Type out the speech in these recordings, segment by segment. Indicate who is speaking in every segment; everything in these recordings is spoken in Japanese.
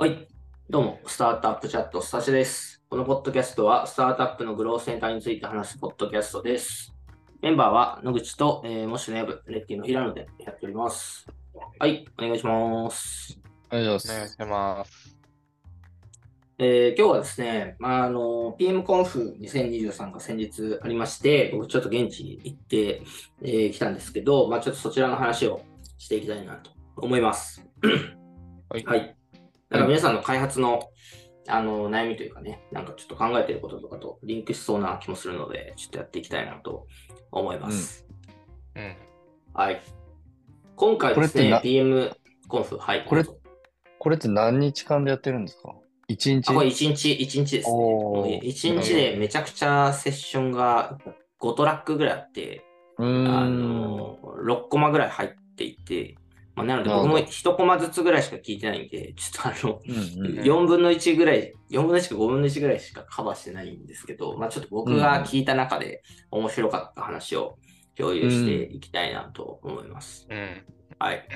Speaker 1: はい。どうも、スタートアップチャット、スタシです。このポッドキャストは、スタートアップのグロースセンターについて話すポッドキャストです。メンバーは、野口と、えー、もしのやぶ、レッキーの平野でやっております。はい、お願いします。
Speaker 2: お願いします。
Speaker 1: えー今日はですね、まあ、あの、PM コンフ2023が先日ありまして、僕ちょっと現地に行ってき、えー来たんですけど、まあ、ちょっとそちらの話をしていきたいなと思います。
Speaker 3: はい
Speaker 1: はい。なんか皆さんの開発の、あの悩みというかね、なんかちょっと考えていることとかとリンクしそうな気もするので、ちょっとやっていきたいなと思います。
Speaker 3: うん。
Speaker 1: はい。今回ですね PM コンフ、はい。
Speaker 2: これこれって何日間でやってるんですか？一日？
Speaker 1: あ、これ1日、一日ですね。
Speaker 2: おー
Speaker 1: 1日でめちゃくちゃセッションが5トラックぐらいあって、
Speaker 2: う
Speaker 1: あ
Speaker 2: ーん。
Speaker 1: の、6コマぐらい入っていて、まあ、なので僕も
Speaker 2: なるほど
Speaker 1: 1コマずつぐらいしか聞いてないんで、ちょっとあの、
Speaker 2: うんうん
Speaker 3: ん
Speaker 1: 4分の1ぐらい、4分の1か5分の1ぐらいしかカバーしてないんですけど、まあちょっと僕が聞いた中で面白かった話を共有していきたいなと思います。
Speaker 3: うん。
Speaker 1: はい。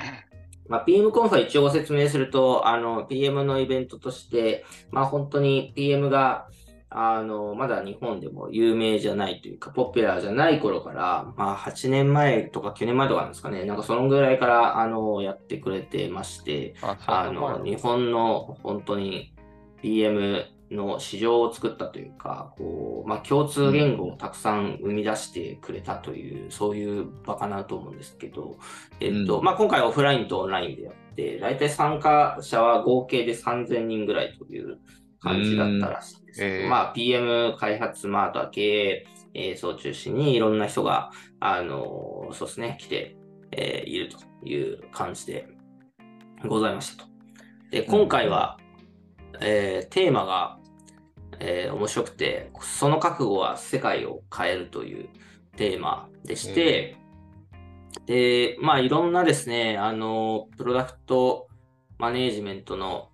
Speaker 1: まあ、PM コンファ一応ご説明すると、あの、PM のイベントとして、まあ本当に PM が、あの、まだ日本でも有名じゃないというか、ポピュラーじゃない頃から、まあ8年前とか9年前とかなんですかね、なんかそのぐらいから、あの、やってくれてまして、
Speaker 3: あ、
Speaker 1: あの、日本の本当に PM の市場を作ったというか、こう、まあ、共通言語をたくさん生み出してくれたという、そういう場かなと思うんですけど、えっと、
Speaker 2: うん。
Speaker 1: まあ、今回オフラインとオンラインでやって、大体参加者は合計で3000人ぐらいという感じだったらしいんです。
Speaker 3: えー。
Speaker 1: まあ、PM 開発、まあ、あとは経営、えー層を中心にいろんな人が、あの、そうですね、来て、えーいるという感じでございましたと。で、今回は、えーテーマが、えー面白くて、その覚悟は世界を変えるというテーマでして、で、まあいろんなですね、あの、プロダクトマネージメントの、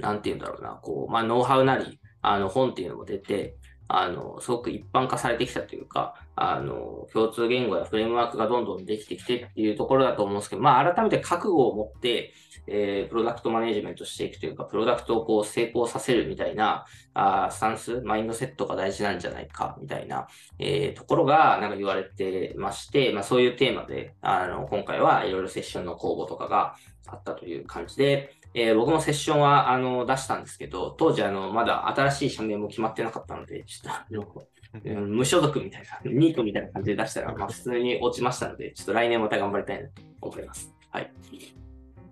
Speaker 1: なんて言うんだろうな、こう、まあノウハウなり、あの本っていうのも出て、あの、すごく一般化されてきたというか、あの、共通言語やフレームワークがどんどんできてきてっていうところだと思うんですけど、まあ改めて覚悟を持って、えープロダクトマネジメントしていくというか、プロダクトをこう成功させるみたいな、あスタンス、マインドセットが大事なんじゃないか、みたいな、えーところがなんか言われてまして、まあそういうテーマで、あの、今回はいろいろセッションの公募とかがあったという感じで、えー僕もセッションはあの出したんですけど、当時あのまだ新しい社名も決まってなかったので、ちょっと無所属みたいな、ニートみたいな感じで出したら、まあ普通に落ちましたので、ちょっと来年また頑張りたいなと思います。はい。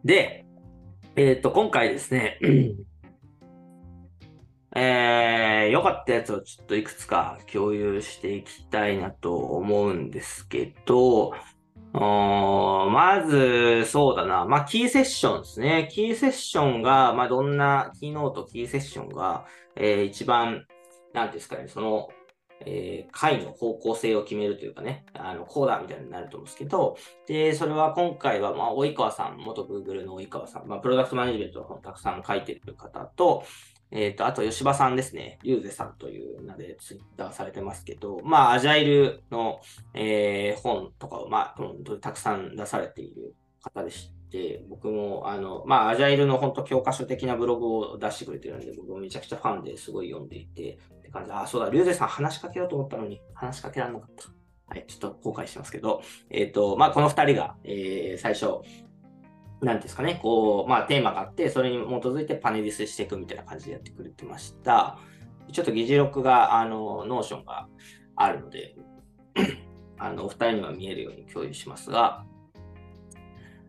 Speaker 1: で、えっ、と、今回ですね、えー、良かったやつをちょっといくつか共有していきたいなと思うんですけど、まず、そうだな。まあ、キーセッションですね。キーセッションが、まあ、どんな、キーノート、キーセッションが、えー一番、なんですかね、その、えー会の方向性を決めるというかね、あの、コーダーみたいになると思うんですけど、で、それは今回は、まあ、及川さん、元 Google の及川さん、まあ、プロダクトマネジメントの本たくさん書いてる方と、えっ、と、あと、吉場さんですね。リュウゼさんという名でツイッターされてますけど、まあ、アジャイルの、えー本とかを、まあ、本当にたくさん出されている方でして、僕も、あの、まあ、アジャイルの本当教科書的なブログを出してくれてるんで、僕もめちゃくちゃファンですごい読んでいて、って感じで、あ、そうだ、リュウゼさん話しかけようと思ったのに、話しかけられなかった。はい、ちょっと後悔してますけど、えっ、と、まあ、この二人が、えー最初、なんていうんですかね、こう、まあ、テーマがあって、それに基づいてパネリスしていくみたいな感じでやってくれてました。ちょっと議事録が、あの、 Notion があるので、あの、お二人には見えるように共有しますが、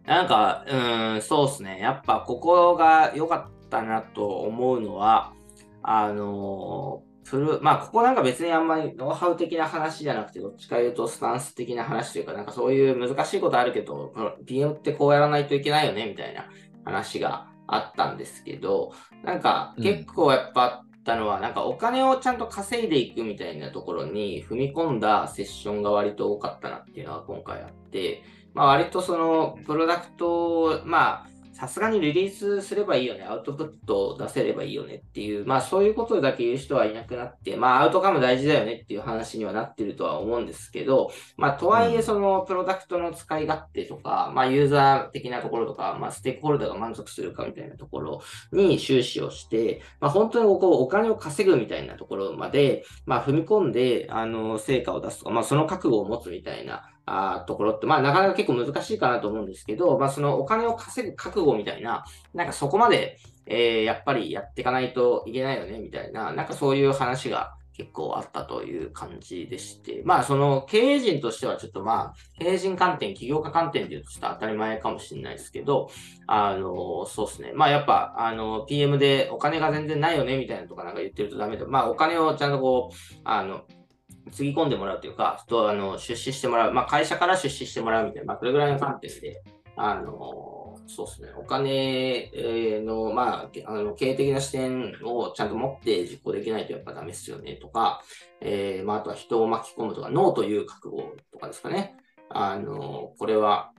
Speaker 1: なんか、うん、そうですね。やっぱ、ここが良かったなと思うのは、あの、プルまあ、ここなんか別にあんまりノウハウ的な話じゃなくて、どっちかいうとスタンス的な話というか、なんかそういう難しいことあるけど、PM ってこうやらないといけないよね、みたいな話があったんですけど、なんか
Speaker 2: うん。
Speaker 1: 結構やっぱあったのは、なんかお金をちゃんと稼いでいくみたいなところに踏み込んだセッションが割と多かったなっていうのが今回あって、まあ割とそのプロダクトを、まあさすがにリリースすればいいよね、アウトプットを出せればいいよねっていう、まあそういうことだけ言う人はいなくなって、まあアウトカム大事だよねっていう話にはなってるとは思うんですけど、まあとはいえそのプロダクトの使い勝手とか、まあユーザー的なところとか、まあステークホルダーが満足するかみたいなところに終始をして、まあ本当にこうお金を稼ぐみたいなところまで、まあ踏み込んで、あの、成果を出すとか、まあその覚悟を持つみたいな、あところって、まあなかなか結構難しいかなと思うんですけど、まあそのお金を稼ぐ覚悟みたいな、なんかそこまで、えー、やっぱりやっていかないといけないよね、みたいな、なんかそういう話が結構あったという感じでして、まあその経営陣としてはちょっとまあ、経営陣観点、起業家観点で言うとちょっと当たり前かもしれないですけど、あの、そうですね。まあやっぱ、あの、PM でお金が全然ないよね、みたいなとかなんか言ってるとダメだ。まあお金をちゃんとこう、あの、つぎ込んでもらうというか、とあの出資してもらう、まあ、会社から出資してもらうみたいな、まあ、これぐらいの観点で、あのそうですね、お金の、まあ、あの経営的な視点をちゃんと持って実行できないとやっぱダメですよねとか、えー、まあ、あとは人を巻き込むとか、ノーという覚悟とかですかね。あのこれは、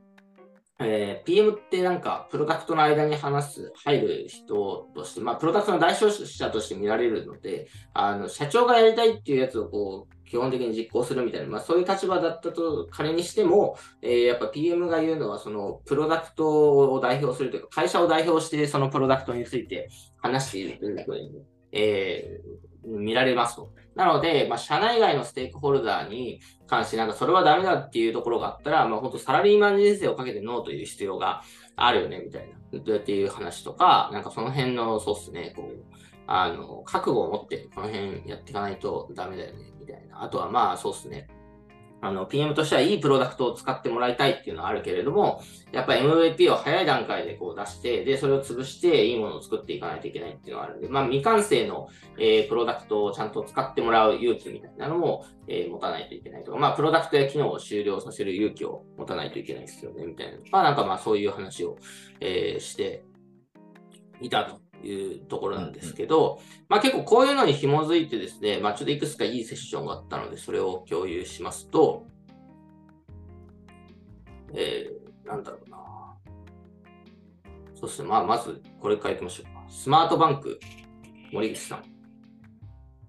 Speaker 1: えー、PM ってなんか、プロダクトの間に話す、入る人として、まあ、プロダクトの代表者として見られるので、あの、社長がやりたいっていうやつをこう、基本的に実行するみたいな、まあ、そういう立場だったと仮にしても、えー、やっぱ PM が言うのは、そのプロダクトを代表するというか、会社を代表してそのプロダクトについて話しているというふうに、えー、見られますと。なので、まあ、社内外のステークホルダーに関して、なんかそれはダメだっていうところがあったら、まあ、本当サラリーマン人生をかけてノーという必要があるよね、みたいな。どうやっていう話とか、なんかその辺の、そうっすね、こう、あの、覚悟を持ってこの辺やっていかないとダメだよね、みたいな。あとはまあ、そうっすね。あの、PM としてはいいプロダクトを使ってもらいたいっていうのはあるけれども、やっぱ MVP を早い段階でこう出して、で、それを潰していいものを作っていかないといけないっていうのがあるんで、まあ、未完成の、えー、プロダクトをちゃんと使ってもらう勇気みたいなのも、えー、持たないといけないとか、まあ、プロダクトや機能を終了させる勇気を持たないといけないですよね、みたいな。まあ、なんかまあ、そういう話を、えー、していたと。いうところなんですけど、まあ結構こういうのに紐づいてですね、まあちょっといくつかいいセッションがあったので、それを共有しますと、えー、なんだろうな。そうですね、まあまずこれ書いてましょうか。スマートバンク、森口さん。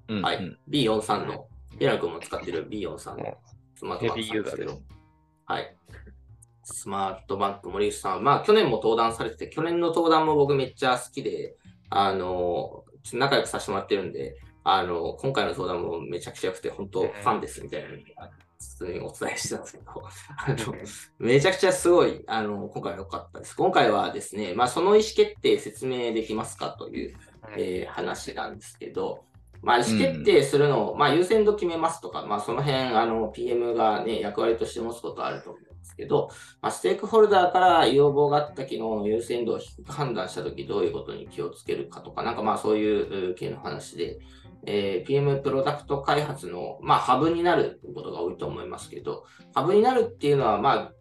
Speaker 1: うん、はい。B43 の、平野君も使ってる B43 のスマートバンクさんですけど、はい。スマートバンク森口さん、まあ去年も登壇されてて、去年の登壇も僕めっちゃ好きで、あの、仲良くさせてもらってるんで、あの、今回の相談もめちゃくちゃ良くて、本当ファンですみたいな、普通にお伝えしてたんですけど、あの、めちゃくちゃすごい、あの、今回良かったです。今回はですね、まあ、その意思決定説明できますかという、えー、話なんですけど、まあ、意思決定するのを、うん、まあ、優先度決めますとか、まあ、その辺、あの、PM がね、役割として持つことはあると思うですけど、まあ、ステークホルダーから要望があった機能の優先度を低く判断したとき、どういうことに気をつけるかとか、なんかまあそういう系の話で、えー、PM プロダクト開発の、まあ、ハブになることが多いと思いますけど、ハブになるっていうのは、まあ、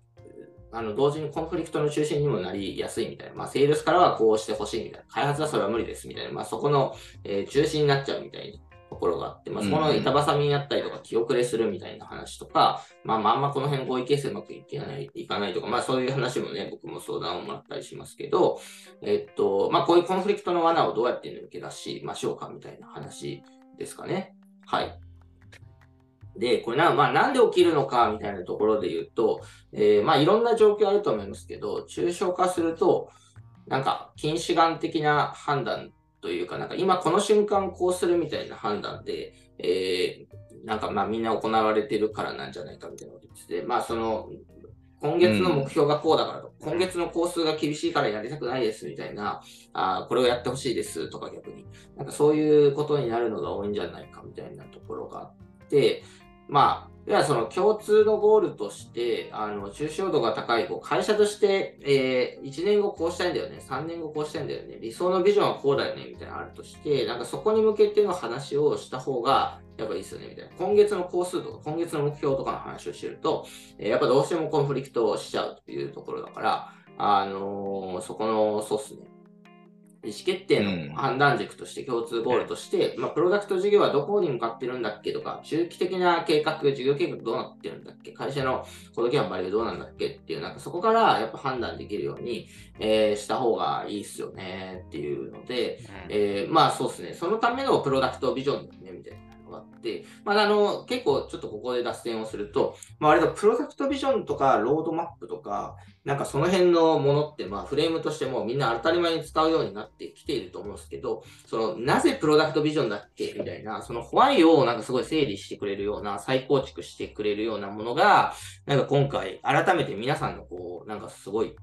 Speaker 1: あの同時にコンフリクトの中心にもなりやすいみたいな、まあ、セールスからはこうしてほしいみたいな、開発はそれは無理ですみたいな、まあ、そこの、えー、中心になっちゃうみたいなところがあって、まあ、その板挟みになったりとか、気遅れするみたいな話とか、まあ、まあ、あんまこの辺合意形成うまくいけない、いかないとか、まあ、そういう話もね、僕も相談をもらったりしますけど、えっと、まあ、こういうコンフリクトの罠をどうやって抜け出しましょうかみたいな話ですかね。はい。で、これな、まあ、なんで起きるのかみたいなところで言うと、えー、まあ、いろんな状況あると思いますけど、抽象化すると、なんか、近視眼的な判断というか、なんか今この瞬間こうするみたいな判断で、えー、なんかまあみんな行われてるからなんじゃないかみたいなことで、まあその、今月の目標がこうだからと、うん、今月の工数が厳しいからやりたくないですみたいな、あこれをやってほしいですとか逆に、なんかそういうことになるのが多いんじゃないかみたいなところがあって、まあ、ではその共通のゴールとして、あの抽象度が高いこう会社として、えー、1年後こうしたいんだよね、3年後こうしたいんだよね、理想のビジョンはこうだよねみたいなのあるとして、なんかそこに向けての話をした方がやっぱいいですよねみたいな。今月の工数とか今月の目標とかの話をしてると、えー、やっぱどうしてもコンフリクトをしちゃうというところだから、あのー、そこの、そうっすね。意思決定の判断軸として共通ゴールとして、まあ、プロダクト事業はどこに向かってるんだっけとか、中期的な計画、事業計画どうなってるんだっけ、会社のコードキャンバリューどうなんだっけっていう、なんかそこからやっぱ判断できるように、えーした方がいいっすよねっていうので、えーまあそうですね、そのためのプロダクトビジョンだねみたいながあって、まあ、あの結構ちょっとここで脱線をすると、まあ、割とプロダクトビジョンとかロードマップとか、なんかその辺のものって、まあフレームとしてもみんな当たり前に使うようになってきていると思うんですけど、そのなぜプロダクトビジョンだっけ？みたいな、そのホワイをなんかすごい整理してくれるような、再構築してくれるようなものが、なんか今回改めて皆さんのこう、なんかすごい、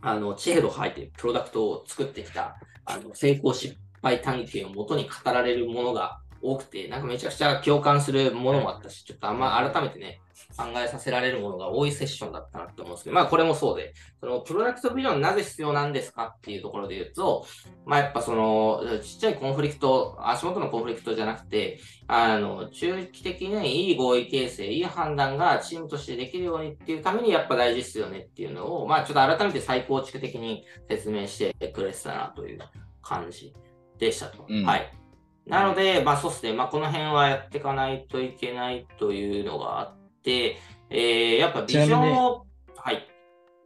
Speaker 1: あの、知恵度入ってプロダクトを作ってきた、あの、成功失敗体験をもとに語られるものが多くて、なんかめちゃくちゃ共感するものもあったし、ちょっとあんま改めてね、考えさせられるものが多いセッションだったなって思うんですけど、まあこれもそうで、そのプロダクトビジョンなぜ必要なんですかっていうところで言うと、まあやっぱそのちっちゃいコンフリクト、足元のコンフリクトじゃなくて、あの中期的にいい合意形成、いい判断がチームとしてできるようにっていうためにやっぱ大事ですよねっていうのを、まあちょっと改めて再構築的に説明してくれてたなという感じでしたと。
Speaker 2: うん
Speaker 1: はい。なので、まあそうですね、まあこの辺はやっていかないといけないというのがあって、えー、やっぱビジョンを、はい。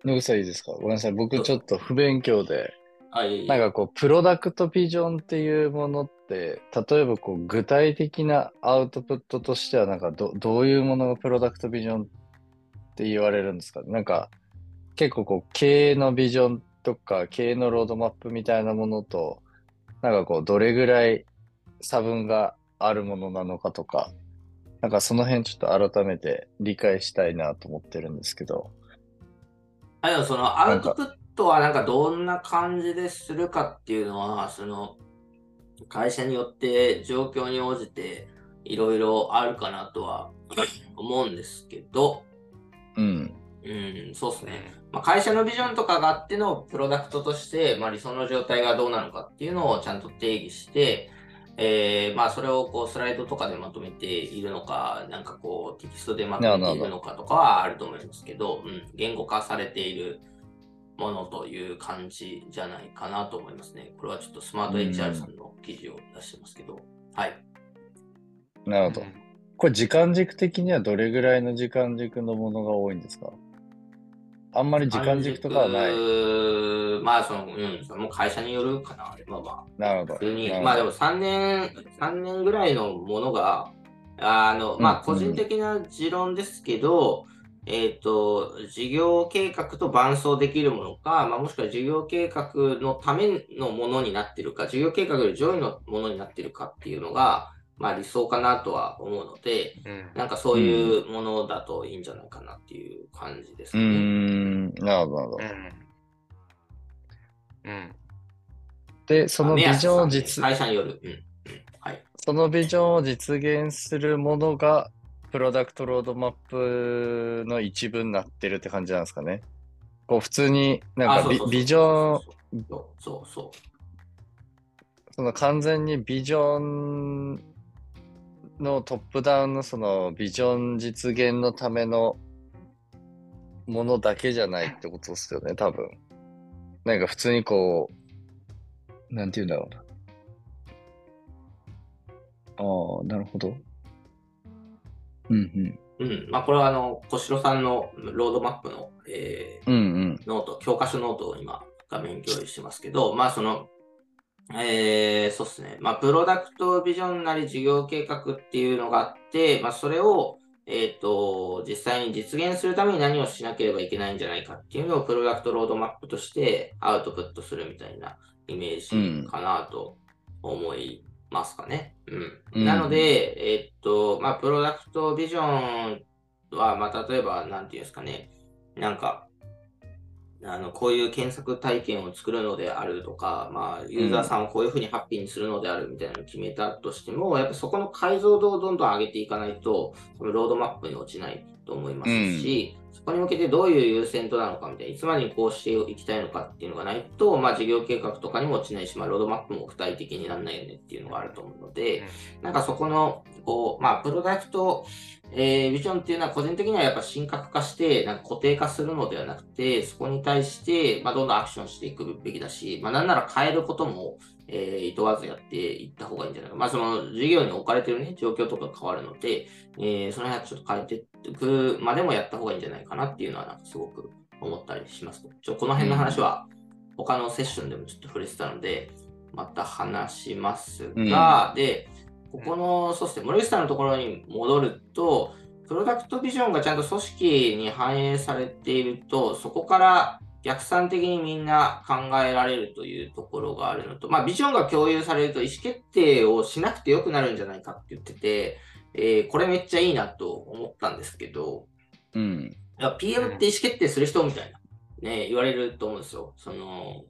Speaker 2: 野口さんいいですか？ごめんなさい。僕ちょっと。不勉強で、
Speaker 1: あい
Speaker 2: なんかこう、プロダクトビジョンっていうものって、例えばこう、具体的なアウトプットとしては、なんかどどういうものがプロダクトビジョンって言われるんですか？なんか、結構こう、経営のビジョンとか、経営のロードマップみたいなものと、なんかこう、どれぐらい差分があるものなのかとか、なんかその辺ちょっと改めて理解したいなと思ってるんですけど。
Speaker 1: あでもそのアウトプットはなんかどんな感じでするかっていうのは、その会社によって状況に応じていろいろあるかなとは思うんですけど、
Speaker 2: うん。
Speaker 1: うん、そうですね。まあ、会社のビジョンとかがあってのプロダクトとして、まあ、理想の状態がどうなのかっていうのをちゃんと定義して、えーまあ、それをこうスライドとかでまとめているのか、なんかこうテキストでまとめているのかとかはあると思いますけど、うん、言語化されているものという感じじゃないかなと思いますね。これはちょっとスマート HR さんの記事を出してますけど、はい。
Speaker 2: なるほど。これ時間軸的にはどれぐらいの時間軸のものが多いんですか？あんまり時間軸とかはない。
Speaker 1: い。まあ、その、うん、その会社によるかな。まあまあ。
Speaker 2: なるほど。
Speaker 1: 普通にまあでも3年、3年ぐらいのものが、あの、まあ
Speaker 2: うん
Speaker 1: 個人的な持論ですけど、えっ、と、事業計画と伴走できるものか、まあもしくは事業計画のためのものになってるか、事業計画より上位のものになってるかっていうのが、まあ理想かなとは思うので、
Speaker 3: うん
Speaker 1: なんかそういうものだといいんじゃないかなっていう感じです
Speaker 2: うー
Speaker 1: ね。
Speaker 2: ん、なるほど、なるほど。
Speaker 3: うん。うん。
Speaker 2: で、そのビジョンを実、
Speaker 1: 会社による。うん。うんはい。
Speaker 2: そのビジョンを実現するものが、プロダクトロードマップの一部になってるって感じなんですかね。こう、普通になんかビビジョン、
Speaker 1: そうそう。そ
Speaker 2: の完全にビジョンのトップダウンのそのビジョン実現のためのものだけじゃないってことですよね、多分。なんか普通にこう、なんて言うんだろうな。ああ、なるほど。うん
Speaker 1: うん。まあ、これは、あの、小城さんのロードマップの、えー
Speaker 2: うん。うんうん。
Speaker 1: ノート、教科書ノートを今、画面共有してますけど、まあ、その、えー、そうですね。まあ、プロダクトビジョンなり事業計画っていうのがあって、まあ、それを、えっ、と、実際に実現するために何をしなければいけないんじゃないかっていうのをプロダクトロードマップとしてアウトプットするみたいなイメージかなと思いますかね。うん。
Speaker 2: うん
Speaker 1: なので、えっ、と、まあ、プロダクトビジョンは、まあ、例えば、なんていうんですかね、なんか、あのこういう検索体験を作るのであるとか、まあ、ユーザーさんをこういうふうにハッピーにするのであるみたいなのを決めたとしても、やっぱそこの解像度をどんどん上げていかないと、そのロードマップに落ちないと思いますし、そこに向けてどういう優先度なのかみたいな、いつまでにこうしていきたいのかっていうのがないと、まあ、事業計画とかにも落ちないし、まあ、ロードマップも具体的にならないよねっていうのがあると思うので、なんかそこの、こう、まあ、プロダクト、えー、ビジョンっていうのは個人的にはやっぱ神格化して、なんか固定化するのではなくて、そこに対して、まあ、どんどんアクションしていくべきだし、まあ、なんなら変えることも、えー、いとわずやっていった方がいいんじゃないか。まあ、その事業に置かれてるね、状況とか変わるので、えー、その辺はちょっと変えていくまでもやった方がいいんじゃないかなっていうのは、なんかすごく思ったりします。ちょこの辺の話は、他のセッションでもちょっと触れてたので、また話しますが、うん、で、ここの、そして森口さんのところに戻ると、プロダクトビジョンがちゃんと組織に反映されていると、そこから逆算的にみんな考えられるというところがあるのと、まあ、ビジョンが共有されると意思決定をしなくてよくなるんじゃないかって言ってて、えー、これめっちゃいいなと思ったんですけど、
Speaker 2: うん、
Speaker 1: PM って意思決定する人みたいな、ね、言われると思うんですよ。その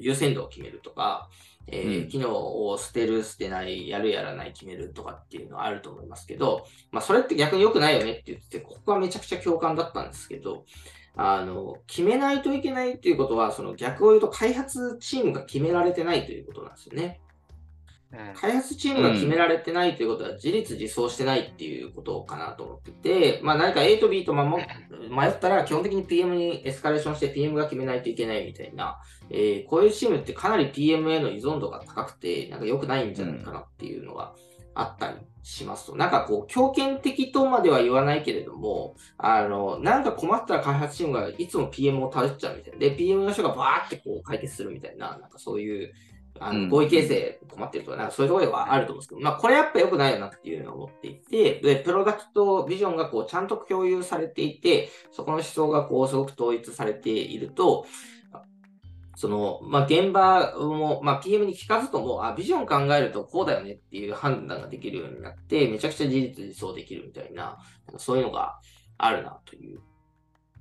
Speaker 1: 優先度を決めるとか、えー、うん、機能を捨てる、捨てない、やる、やらない、決めるとかっていうのはあると思いますけど、まあ、それって逆に良くないよねって言ってて、ここはめちゃくちゃ共感だったんですけど、あの、決めないといけないっていうことは、その逆を言うと開発チームが決められてないということなんですよね。開発チームが決められてないということは、自立自走してないっていうことかなと思ってて、まあ何か A と B と迷ったら、基本的に PM にエスカレーションして PM が決めないといけないみたいな、えー、こういうチームってかなり PM への依存度が高くて、なんか良くないんじゃないかなっていうのがあったりしますと、なんかこう、強権的とまでは言わないけれども、あの、なんか困ったら開発チームがいつも PM を頼っちゃうみたいな。で、PM の人がバーってこう解決するみたいな、なんかそういう、あの合意形成困ってるとか、なんかそういうところはあると思うんですけど、まあこれやっぱ良くないよなっていうのを思っていて、で、プロダクトビジョンがこうちゃんと共有されていて、そこの思想がこうすごく統一されていると、その、まあ、現場も、まあ、PM に聞かずとも、あ、ビジョン考えるとこうだよねっていう判断ができるようになって、めちゃくちゃ事実自走できるみたいな、そういうのがあるなという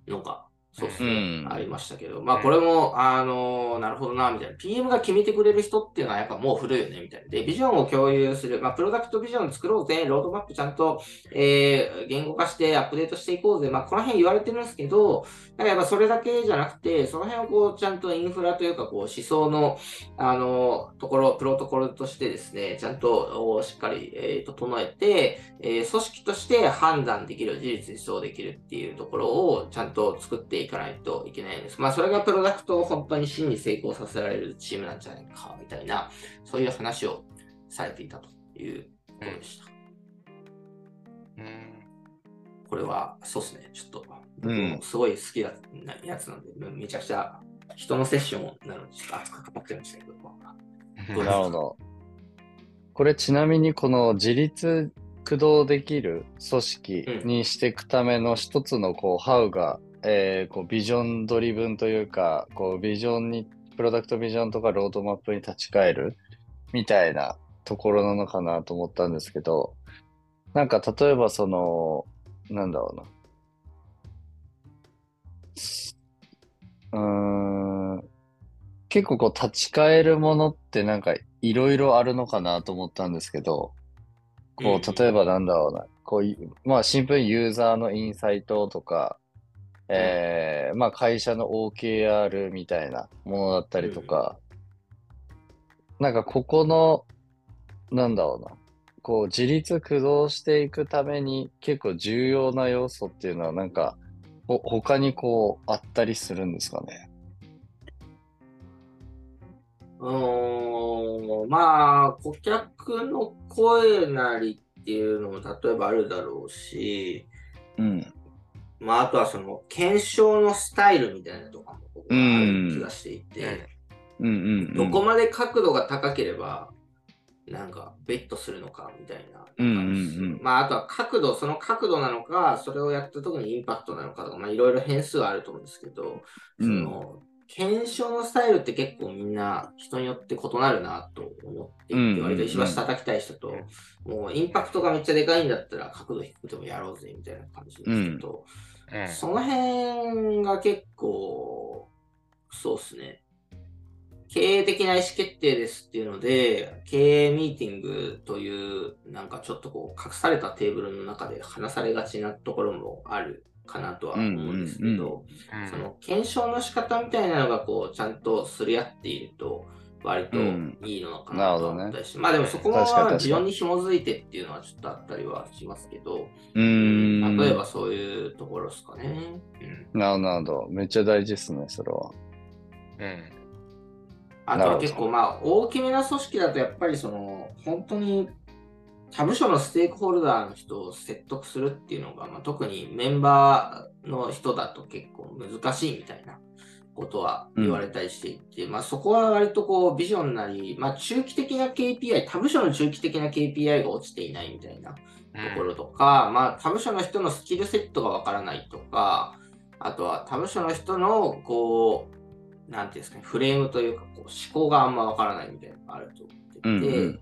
Speaker 1: のがそうですね、うん、ありましたけど、まあこれも、あのー、なるほどな、みたいな。PM が決めてくれる人っていうのはやっぱもう古いよね、みたいな。で、ビジョンを共有する、まあプロダクトビジョン作ろうぜ、ロードマップちゃんと、えー、言語化してアップデートしていこうぜ。まあこの辺言われてるんですけど、だからやっぱそれだけじゃなくて、その辺をこうちゃんとインフラというか、こう思想の、あのー、ところ、プロトコルとしてですね、ちゃんとしっかり、えー、整えて、えー、組織として判断できる、事実自走できるっていうところをちゃんと作っていかないといけないんです。まあ、それがプロダクトを本当に真に成功させられるチームなんじゃないか、みたいな、そういう話をされていたというところでした。
Speaker 3: うん。
Speaker 1: これは、そうですね。ちょっと、僕もすごい好きなやつなんで、うん、めちゃくちゃ人のセッションなのに、ちょっと熱く語ってましたけど。
Speaker 2: なるほど。これちなみにこの自立駆動できる組織にしていくための一つのこう、ハウがえー、こうビジョンドリブンというか、こうビジョンに、プロダクトビジョンとかロードマップに立ち返るみたいなところなのかなと思ったんですけど、なんか例えばその、なんだろうな。うーん、結構こう立ち返るものってなんかいろいろあるのかなと思ったんですけど、こう、例えばなんだろうな、こういう、まあシンプルにユーザーのインサイトとか、えー、まあ会社の OKR みたいなものだったりとか、うん、なんかここの、なんだろうな、こう自立駆動していくために結構重要な要素っていうのはなんか、ほ他にこうあったりするんですかね？
Speaker 1: うーん、まあ、顧客の声なりっていうのも例えばあるだろうし、
Speaker 2: うん。
Speaker 1: まあ、あとはその検証のスタイルみたいなとかも僕はある気がしていて、
Speaker 2: うんうんうん、
Speaker 1: どこまで角度が高ければ、なんかベットするのかみたいな。
Speaker 2: うんうんうん、
Speaker 1: まあ、あとは角度、その角度なのか、それをやった時にインパクトなのかとか、まあ、いろいろ変数はあると思うんですけど、その、検証のスタイルって結構みんな人によって異なるなと思っていて、割と石橋叩きたい人と、もうインパクトがめっちゃでかいんだったら角度低くてもやろうぜみたいな感じですけど、うん、その辺が結構、そうっすね。経営的な意思決定ですっていうので、経営ミーティングという、なんかちょっとこう、隠されたテーブルの中で話されがちなところもあるかなとは思うんですけど、
Speaker 2: うんうん
Speaker 3: うん
Speaker 1: その検証の仕方みたいなのがこうちゃんとすり合っていると割といいのかなと思ったりし、まあでもそこ
Speaker 2: 確かに確かに
Speaker 1: 紐づいてっていうのはちょっとあったりはしますけど、
Speaker 2: うーん。
Speaker 1: 例えばそういうところですかね。うん
Speaker 2: なるほどなるほど。めっちゃ大事ですね、それは。
Speaker 3: うん。
Speaker 1: あとは結構まあ大きめな組織だとやっぱりその本当に他部署のステークホルダーの人を説得するっていうのが、まあ、特にメンバーの人だと結構難しいみたいなことは言われたりしていて、まあそこは割とこうビジョンなり、まあ中期的な KPI、他部署の中期的な KPI が落ちていないみたいなところとか、まあ他部署の人のスキルセットがわからないとか、あとは他部署の人のこう、なんていうんですかね、フレームというかこう思考があんまわからないみたいなのがあると思っていて、
Speaker 2: うんうん
Speaker 3: うん。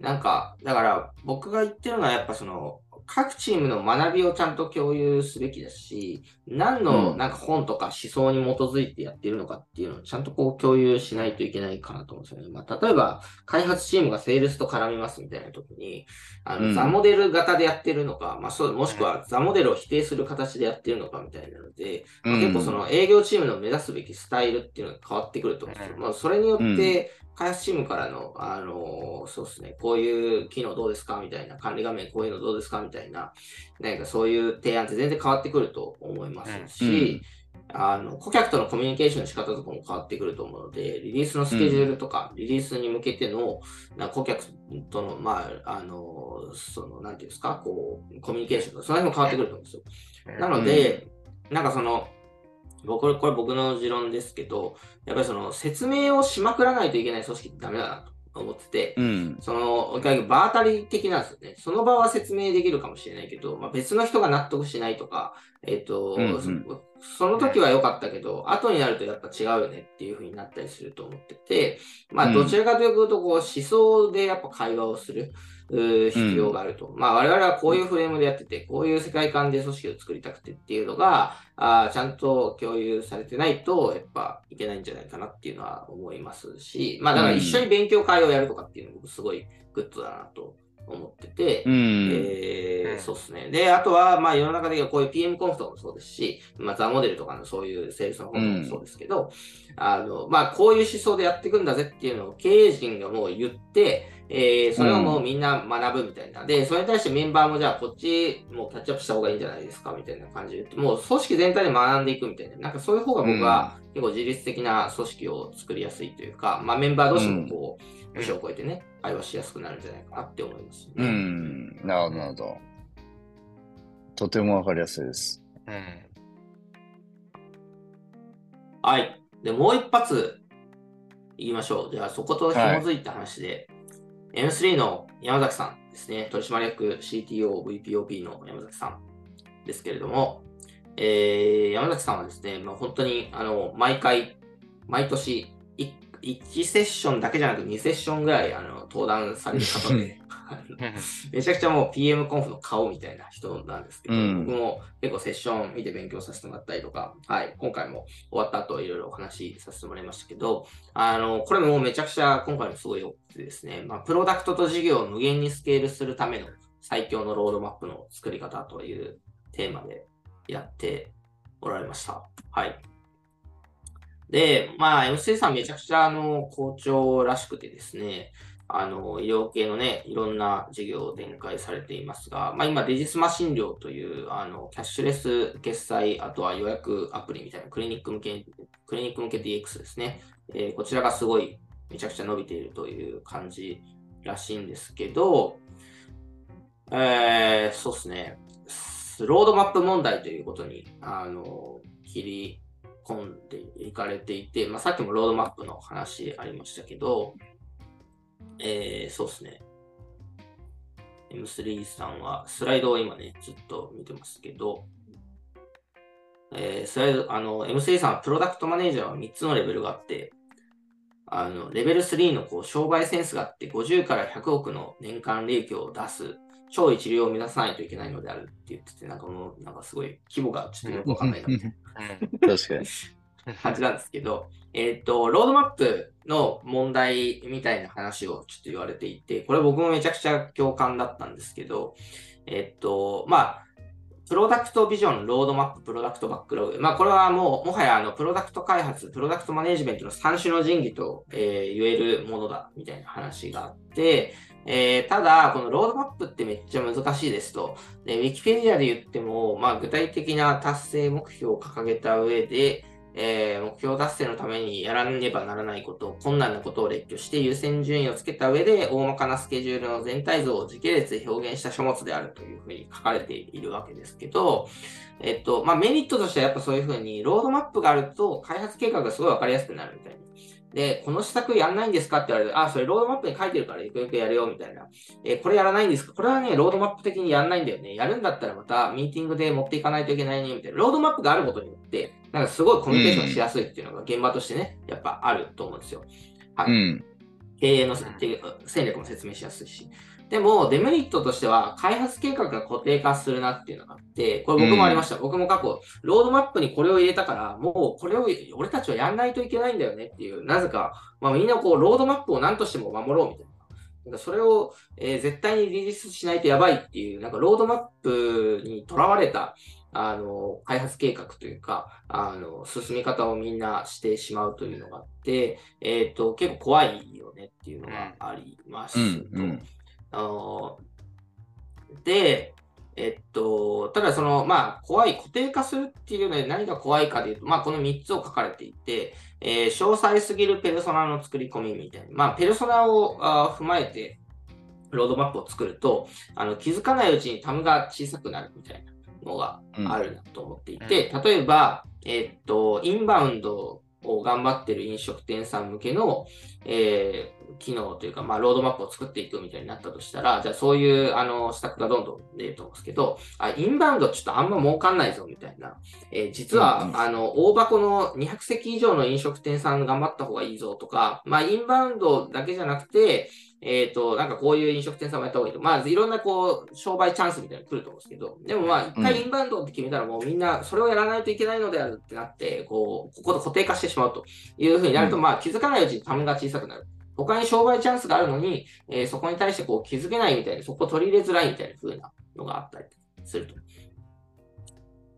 Speaker 1: なんか、だから僕が言ってるのはやっぱその、各チームの学びをちゃんと共有すべきだし、何の
Speaker 2: うん。
Speaker 1: なんか本とか思想に基づいてやっているのかっていうのをちゃんとこう共有しないといけないかなと思うんですよね。まあ、例えば、開発チームがセールスと絡みますみたいな時に、あの、
Speaker 2: うん。
Speaker 1: ザモデル型でやってるのか、まあそう、もしくはザモデルを否定する形でやってるのかみたいなので、まあ結構その営業チームの目指すべきスタイルっていうのが変わってくると思うんですよ。
Speaker 3: うん。
Speaker 1: まあそれによって、開発チームからの、あのーそうですね、こういう機能どうですかみたいな、管理画面こういうのどうですかみたいな、なんかそういう提案って全然変わってくると思いますし、あの、顧客とのコミュニケーションの仕方とかも変わってくると思うので、リリースのスケジュールとか、リリースに向けての、な顧客との、まあ、あの、その、なんていうんですか、こう、コミュニケーションとか、その辺も変わってくると思うんですよ。なので、なんかその、僕、これこれ僕の持論ですけど、やっぱりその説明をしまくらないといけない組織ってダメだなと思ってて、
Speaker 2: うん。
Speaker 1: その、場当たり的なんですよね。その場は説明できるかもしれないけど、まあ、別の人が納得しないとか、えっ、と、
Speaker 2: うんうん
Speaker 1: そその時は良かったけど、後になるとやっぱ違うよねっていう風になったりすると思ってて、まあ、
Speaker 2: うん
Speaker 1: どちらかというと、こう、思想でやっぱ会話をする。うー必要があると。まあ我々はこういうフレームでやってて、こういう世界観で組織を作りたくてっていうのが、あーちゃんと共有されてないと、やっぱいけないんじゃないかなっていうのは思いますし、まあだから一緒に勉強会をやるとかっていうのも僕すごいグッドだなと思ってて、
Speaker 2: うん。
Speaker 3: うん
Speaker 1: えーそうですね。で、あとは、まあ、世の中でこういう PM コンフとかもそうですし、まあ、 THE MODEL とかのそういうセールスの本もそうですけど、あの、まあ、こういう思想でやっていくんだぜっていうのを経営陣がもう言って、えーそれをもうみんな学ぶみたいな。で、それに対してメンバーもじゃあこっちもうキャッチアップした方がいいんじゃないですか？みたいな感じでもう組織全体で学んでいくみたいな。なんかそういう方が僕は結構自律的な組織を作りやすいというか、まあ、メンバー同士もこう、部署を超えてね、会話しやすくなるんじゃないかなって思います、
Speaker 2: う。ん。なるほど、なるほど。とてもわかりやすいです。
Speaker 3: うん。
Speaker 1: はい。で、もう一発言いましょう。じゃあ、そこと紐づいた話で、M3 の山崎さんですね、取締役 CTO、VPOP の山崎さんですけれども、えー山崎さんはですね、まあ、本当にあの毎回、毎年1 1セッションだけじゃなく2セッションぐらいあの登壇される方で、めちゃくちゃもう PM コンフの顔みたいな人なんですけど、
Speaker 2: うん
Speaker 1: 僕も結構セッション見て勉強させてもらったりとか、はい、今回も終わった後いろいろお話しさせてもらいましたけど、あの、これもめちゃくちゃ今回もすごい良くてですね、まあ、プロダクトと事業を無限にスケールするための最強のロードマップの作り方というテーマでやっておられました。はい。で、まあ、MC さんめちゃくちゃあの、校長らしくてですね、あの、医療系のね、いろんな事業を展開されていますが、まあ今、デジスマ診療という、あの、キャッシュレス決済、あとは予約アプリみたいなクリニック向け、クリニック向け DX ですね。えーこちらがすごい、めちゃくちゃ伸びているという感じらしいんですけど、えー、そうですね。ロードマップ問題ということに、あの、切り込んでいかれていて、まあ、さっきもロードマップの話ありましたけど、えー、そうですね。M3 さんは、スライドを今ね、ずっと見てますけど、えー、スライド、あの、M3 さんはプロダクトマネージャーは3つのレベルがあって、あの、レベル3のこう商売センスがあって、50から100億の年間利益を出す、超一流を目指さないといけないのであるって言ってて、なんかもう、なんかすごい規模がちょっとよくわかんないなみたいな。
Speaker 3: うん。
Speaker 2: 確かに。
Speaker 1: 感じなんですけど、えっと、ロードマップの問題みたいな話をちょっと言われていて、これ僕もめちゃくちゃ共感だったんですけど、えっと、まあ、プロダクトビジョン、ロードマップ、プロダクトバックログ。まあ、これはもう、もはやあの、プロダクト開発、プロダクトマネジメントの三種の神器と、えー、言えるものだ、みたいな話があって、えー、ただ、このロードマップってめっちゃ難しいですと。で、Wikipedia で言っても、まあ、具体的な達成目標を掲げた上で、えー、目標達成のためにやらねばならないこと、困難なことを列挙して優先順位をつけた上で、大まかなスケジュールの全体像を時系列で表現した書物であるというふうに書かれているわけですけど、えっと、まあ、メリットとしてはやっぱそういうふうに、ロードマップがあると開発計画がすごいわかりやすくなるみたいな。で、この施策やんないんですかって言われて、あ、それロードマップに書いてるからゆくゆくやるよみたいな。えこれやらないんですか？これはね、ロードマップ的にやんないんだよね。やるんだったらまたミーティングで持っていかないといけないね、みたいな。ロードマップがあることによって、なんかすごいコミュニケーションしやすいっていうのが現場としてね、やっぱあると思うんですよ。はい。うん、経営の戦略も説明しやすいし。でも、デメリットとしては、開発計画が固定化するなっていうのがあって、これ僕もありました。うん、僕も過去、ロードマップにこれを入れたから、もうこれを俺たちはやんないといけないんだよねっていう、なぜか、まあ、みんなこう、ロードマップを何としても守ろうみたいな。なんかそれを、えー、絶対にリリースしないとやばいっていう、なんかロードマップにとらわれた、あの、開発計画というか、あの、進み方をみんなしてしまうというのがあって、えっ、ー、と、結構怖いよねっていうのがありますと。うんうんあので、えっと、ただその、まあ、怖い、固定化するっていうので何が怖いかでいうと、まあ、この3つを書かれていて、えー、詳細すぎるペルソナの作り込みみたいな。まあ、ペルソナをあ踏まえて、ロードマップを作ると、あの気づかないうちにタムが小さくなるみたいなのがあるなと思っていて、うん、例えば、えっと、インバウンドを頑張ってる飲食店さん向けの、えー、機能というか、まあ、ロードマップを作っていくみたいになったとしたら、じゃあそういう、あの、施策がどんどん出ると思うんですけど、あ、インバウンドちょっとあんま儲かんないぞ、みたいな。えー、実は、うんうん、あの、大箱の200席以上の飲食店さん頑張った方がいいぞとか、まあ、インバウンドだけじゃなくて、えっ、ー、と、なんかこういう飲食店さんもやった方がいいと。まあ、いろんなこう、商売チャンスみたいなの来ると思うんですけど、でもまあ、一回インバウンドって決めたらもうみんなそれをやらないといけないのであるってなって、こう、ここと固定化してしまうというふうになると、まあ、気づかないうちにためが小さくなる。他に商売チャンスがあるのに、えー、そこに対してこう気づけないみたいな、そこを取り入れづらいみたいな風なのがあったりすると。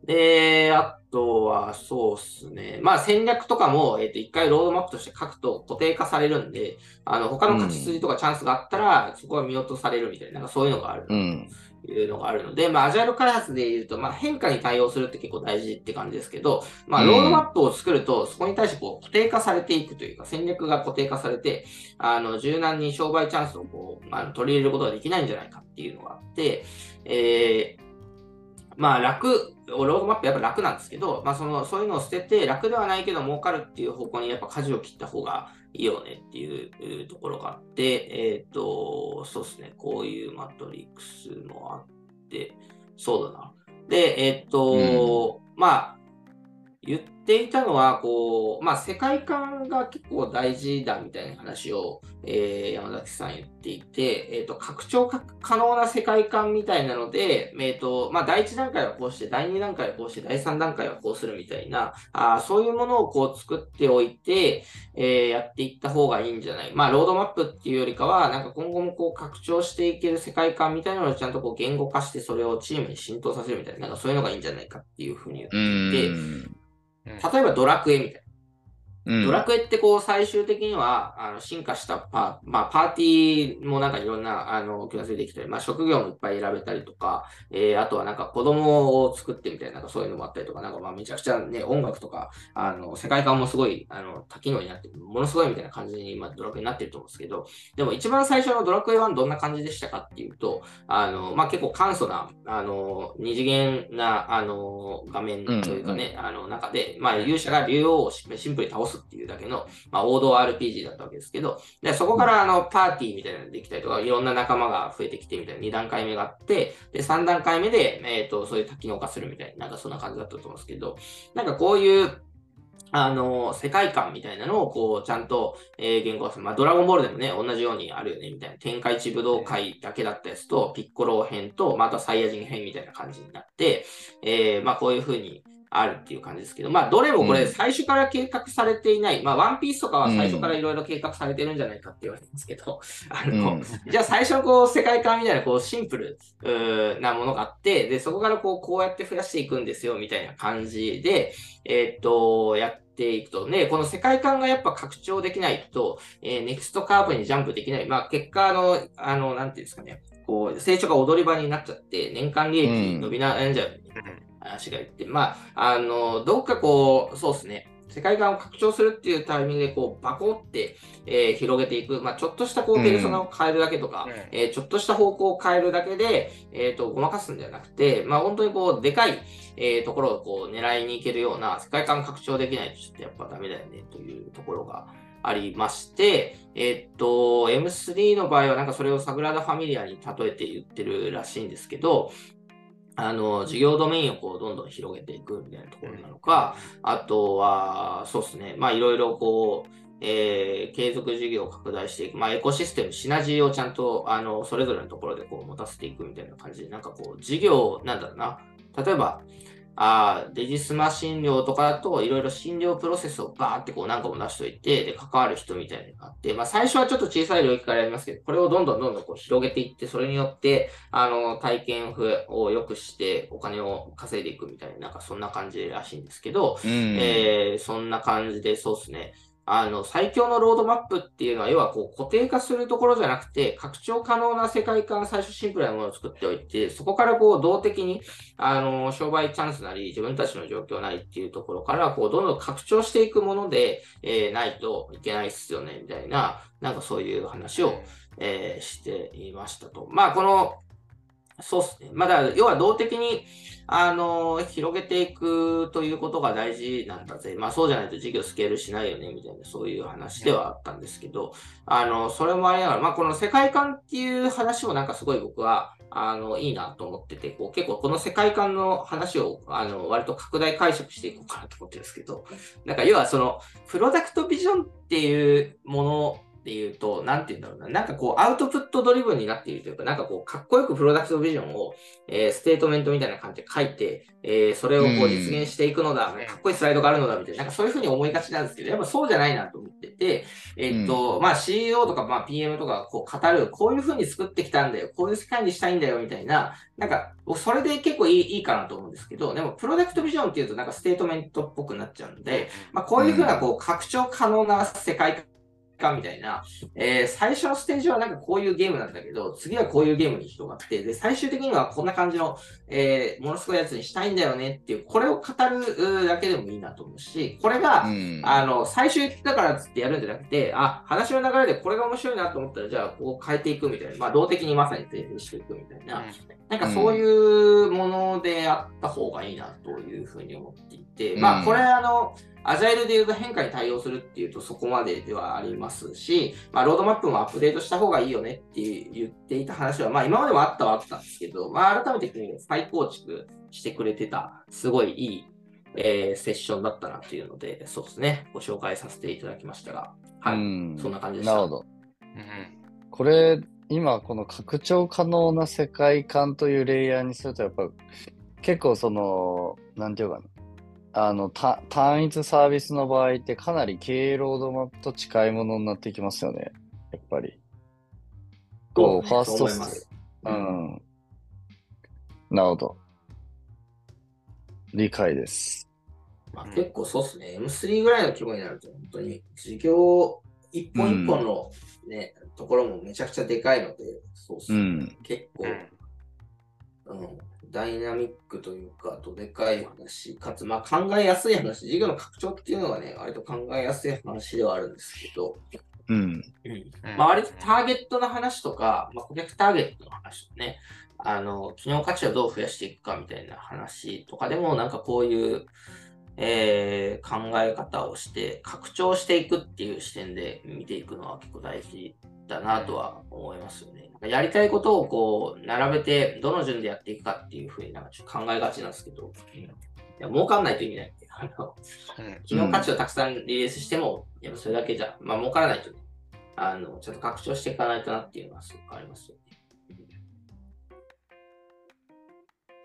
Speaker 1: で、あとは、そうですね。まあ戦略とかも、えっ、ー、と、一回ロードマップとして書くと固定化されるんで、あの、他の勝ち筋とかチャンスがあったら、うん、そこは見落とされるみたいな、なんかそういうのがある。うんいうのがあるので、まあ、アジャイル開発で言うと、まあ、変化に対応するって結構大事って感じですけど、まあ、ロードマップを作ると、そこに対してこう固定化されていくというか、戦略が固定化されて、あの、柔軟に商売チャンスをこう、あの取り入れることができないんじゃないかっていうのがあって、えー、まあ楽、ロードマップやっぱ楽なんですけど、まあその、そういうのを捨てて楽ではないけど儲かるっていう方向にやっぱ舵を切った方がいいよねっていうところがあって、えっ、ー、と、そうですね、こういうマトリックスもあって、そうだな。で、えっ、ー、と、うん、まあ、言ってていたのは、こう、まあ、世界観が結構大事だみたいな話を、えー、山崎さん言っていて、えっ、ー、と、拡張可能な世界観みたいなので、えっ、ー、と、まあ、第1段階はこうして、第2段階はこうして、第3段階はこうするみたいな、あそういうものをこう作っておいて、えやっていった方がいいんじゃない。まあ、ロードマップっていうよりかは、なんか今後もこう拡張していける世界観みたいなのをちゃんとこう言語化して、それをチームに浸透させるみたいな、なんかそういうのがいいんじゃないかっていうふうに言っていて、例えばドラクエみたいな。な。ドラクエってこう最終的にはあの進化したパ,、まあ、パーティーもなんかいろんなあのクラスでできたり、まあ、職業もいっぱい選べたりとか、えー、あとはなんか子供を作ってみたいななんかそういうのもあったりとか、なんかまあめちゃくちゃね、音楽とか、あの世界観もすごいあの多機能になってものすごいみたいな感じに今ドラクエになってると思うんですけど、でも一番最初のドラクエ1どんな感じでしたかっていうと、あのまあ、結構簡素な、あの二次元なあの画面というかね、うんうん、あの中で、まあ、勇者が竜王をシンプルに倒すっていうだけの、まあ、王道 RPG だったわけですけど、でそこからあのパーティーみたいなのができたりとか、いろんな仲間が増えてきてみたいな2段階目があって、で、3段階目で、えっ、ー、と、そういう多機能化するみたいな、なんかそんな感じだったと思うんですけど、なんかこういう、あの、世界観みたいなのを、こう、ちゃんと、えー、言語化する。まあ、ドラゴンボールでもね、同じようにあるよね、みたいな。天下一武道会だけだったやつと、ピッコロ編と、またサイヤ人編みたいな感じになって、えー、まあ、こういうふうに、あるっていう感じですけど、まあ、どれもこれ最初から計画されていない。まあ、ワンピースとかは最初からいろいろ計画されてるんじゃないかって言われてますけど、あの、
Speaker 2: うん。
Speaker 1: じゃあ最初のこう世界観みたいなこうシンプルなものがあって、で、そこからこうこうやって増やしていくんですよみたいな感じで、えーっと、やっていくと。ね、この世界観がやっぱ拡張できないと、えーネクストカーブにジャンプできない。まあ結果、あの、あの、なんていうんですかね、こう、成長が踊り場になっちゃって、年間利益伸び悩んじゃうみたいな話が言って、まあ、あの、どっかこう、そうですね、世界観を拡張するっていうタイミングで、こう、バコって、えー広げていく。まあ、ちょっとしたこう、
Speaker 2: うん
Speaker 1: ペルソナを変えるだけとか、
Speaker 3: うん
Speaker 1: えーちょっとした方向を変えるだけで、えっ、と、ごまかすんじゃなくて、まあ、本当にこう、でかい、えーところをこう、狙いに行けるような、世界観拡張できないとちょっとやっぱダメだよね、というところがありまして、えっ、と、M3 の場合はなんかそれをサグラダ・ファミリアに例えて言ってるらしいんですけど、あの、事業ドメインをこう、どんどん広げていくみたいなところなのか、あとは、そうですね。まあ、いろいろこう、えー継続事業を拡大していく。まあ、エコシステム、シナジーをちゃんと、あの、それぞれのところでこう、持たせていくみたいな感じで、なんかこう、事業、なんだろうな。例えば、あーデジスマ診療とかだと、いろいろ診療プロセスをバーってこう何個も出しといて、で、関わる人みたいなのがあって、まあ最初はちょっと小さい領域からやりますけど、これをどんどんどんどんこう広げていって、それによって、あの、体験を良くして、お金を稼いでいくみたいな、なんかそんな感じらしいんですけど、
Speaker 2: うん。
Speaker 1: えーそんな感じで、そうですね。あの、最強のロードマップっていうのは、要はこう固定化するところじゃなくて、拡張可能な世界観、最初シンプルなものを作っておいて、そこからこう動的に、あの、商売チャンスなり、自分たちの状況なりっていうところから、こう、どんどん拡張していくもので、えーないといけないっすよね、みたいな、なんかそういう話を、えーしていましたと。まあ、この、そうですね。まだ、要は動的に、あの、広げていくということが大事なんだぜ。まあ、そうじゃないと事業スケールしないよね、みたいな、そういう話ではあったんですけど、あの、それもありながら、まあ、この世界観っていう話もなんかすごい僕は、あの、いいなと思ってて、こう、結構この世界観の話を、あの、割と拡大解釈していこうかなと思ってるんですけど、なんか要はその、プロダクトビジョンっていうものっていうと、なんて言うんだろうな、なんかこう、アウトプットドリブンになっているというか、なんかこう、かっこよくプロダクトビジョンを、えーステートメントみたいな感じで書いて、えーそれをこう
Speaker 2: うん
Speaker 1: 実現していくのだ、かっこいいスライドがあるのだみたいな、なんかそういうふうに思いがちなんですけど、やっぱそうじゃないなと思ってて、えーっと、まあ CEO とかまあ PM とかこう語る、こういうふうに作ってきたんだよ、こういう世界にしたいんだよみたいな、なんか、それで結構いいいいかなと思うんですけど、でもプロダクトビジョンっていうとなんかステートメントっぽくなっちゃうんで、まあ、こういうふうなこう拡張可能な世界観みたいな、えー最初のステージはなんかこういうゲームなんだけど、次はこういうゲームに広がって、で、最終的にはこんな感じの、えーものすごいやつにしたいんだよねっていう、これを語るだけでもいいなと思うし、これが、
Speaker 2: うん。
Speaker 1: あの、最終だからっつってやるんじゃなくて、あ、話の流れでこれが面白いなと思ったら、じゃあこう変えていくみたいな、まあ動的にまさに提示していくみたいな、なんかそういうものであった方がいいなというふうに思っていて、
Speaker 2: うん。
Speaker 1: まあこれあの、アジャイルで言うと変化に対応するっていうとそこまでではありますし、まあロードマップもアップデートした方がいいよねって言っていた話は、まあ今までもあったはあったんですけど、まあ改めて再構築してくれてた、すごいいい、えーセッションだったなっていうので、そうですね、ご紹介させていただきましたが、はい、
Speaker 2: うん
Speaker 1: そんな感じでした。
Speaker 2: なるほど。
Speaker 3: うん
Speaker 2: これ、今、この拡張可能な世界観というレイヤーにすると、やっぱ結構その、なんていうかな。あの、た単一サービスの場合ってかなり経営ロードマップと近いものになってきますよね。やっぱり。こう、ファーストス
Speaker 1: そう思います。
Speaker 2: う。ん。なるほど。理解です。
Speaker 1: まあ、結構そうっすね。M3 ぐらいの規模になると、本当に事業一本一本のね、ところもめちゃくちゃでかいので、そうっすね。
Speaker 2: うん。
Speaker 1: 結構、
Speaker 3: うん
Speaker 1: うん、ダイナミックというか、どでかい話、かつ、まあ考えやすい話、事業の拡張っていうのはね、割と考えやすい話ではあるんですけど、
Speaker 2: うん。
Speaker 1: うんまあ、割とターゲットの話とか、まあ、顧客ターゲットの話とかね、あの、機能価値をどう増やしていくかみたいな話とかでも、なんかこういう、えー考え方をして、拡張していくっていう視点で見ていくのは結構大事だなとは思いますよね。なんかやりたいことをこう、並べて、どの順でやっていくかっていうふうになんかちょっと考えがちなんですけど、いや儲かんないと意味ないんで、あの、
Speaker 3: うん
Speaker 1: 機能価値をたくさんリリースしても、やっぱそれだけじゃ、まあ儲からないとね、あの、ちょっと拡張していかないとなっていうのはすごくありますよね。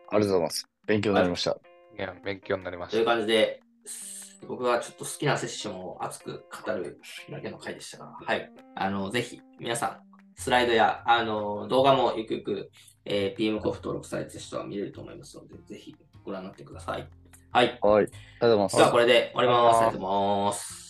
Speaker 2: ありがとうございます。勉強になりました。
Speaker 3: いや、勉強になりま
Speaker 1: という
Speaker 3: した。
Speaker 1: 感じで、僕がちょっと好きなセッションを熱く語るだけの回でしたが、はい。あの、ぜひ、皆さん、スライドや、あの、動画もゆくゆく、えー PM コフ登録されてる人は見れると思いますので、ぜひご覧になってください。はい。
Speaker 2: はい。ありがとうございます
Speaker 1: では、。これで終わります。ありがとうございます。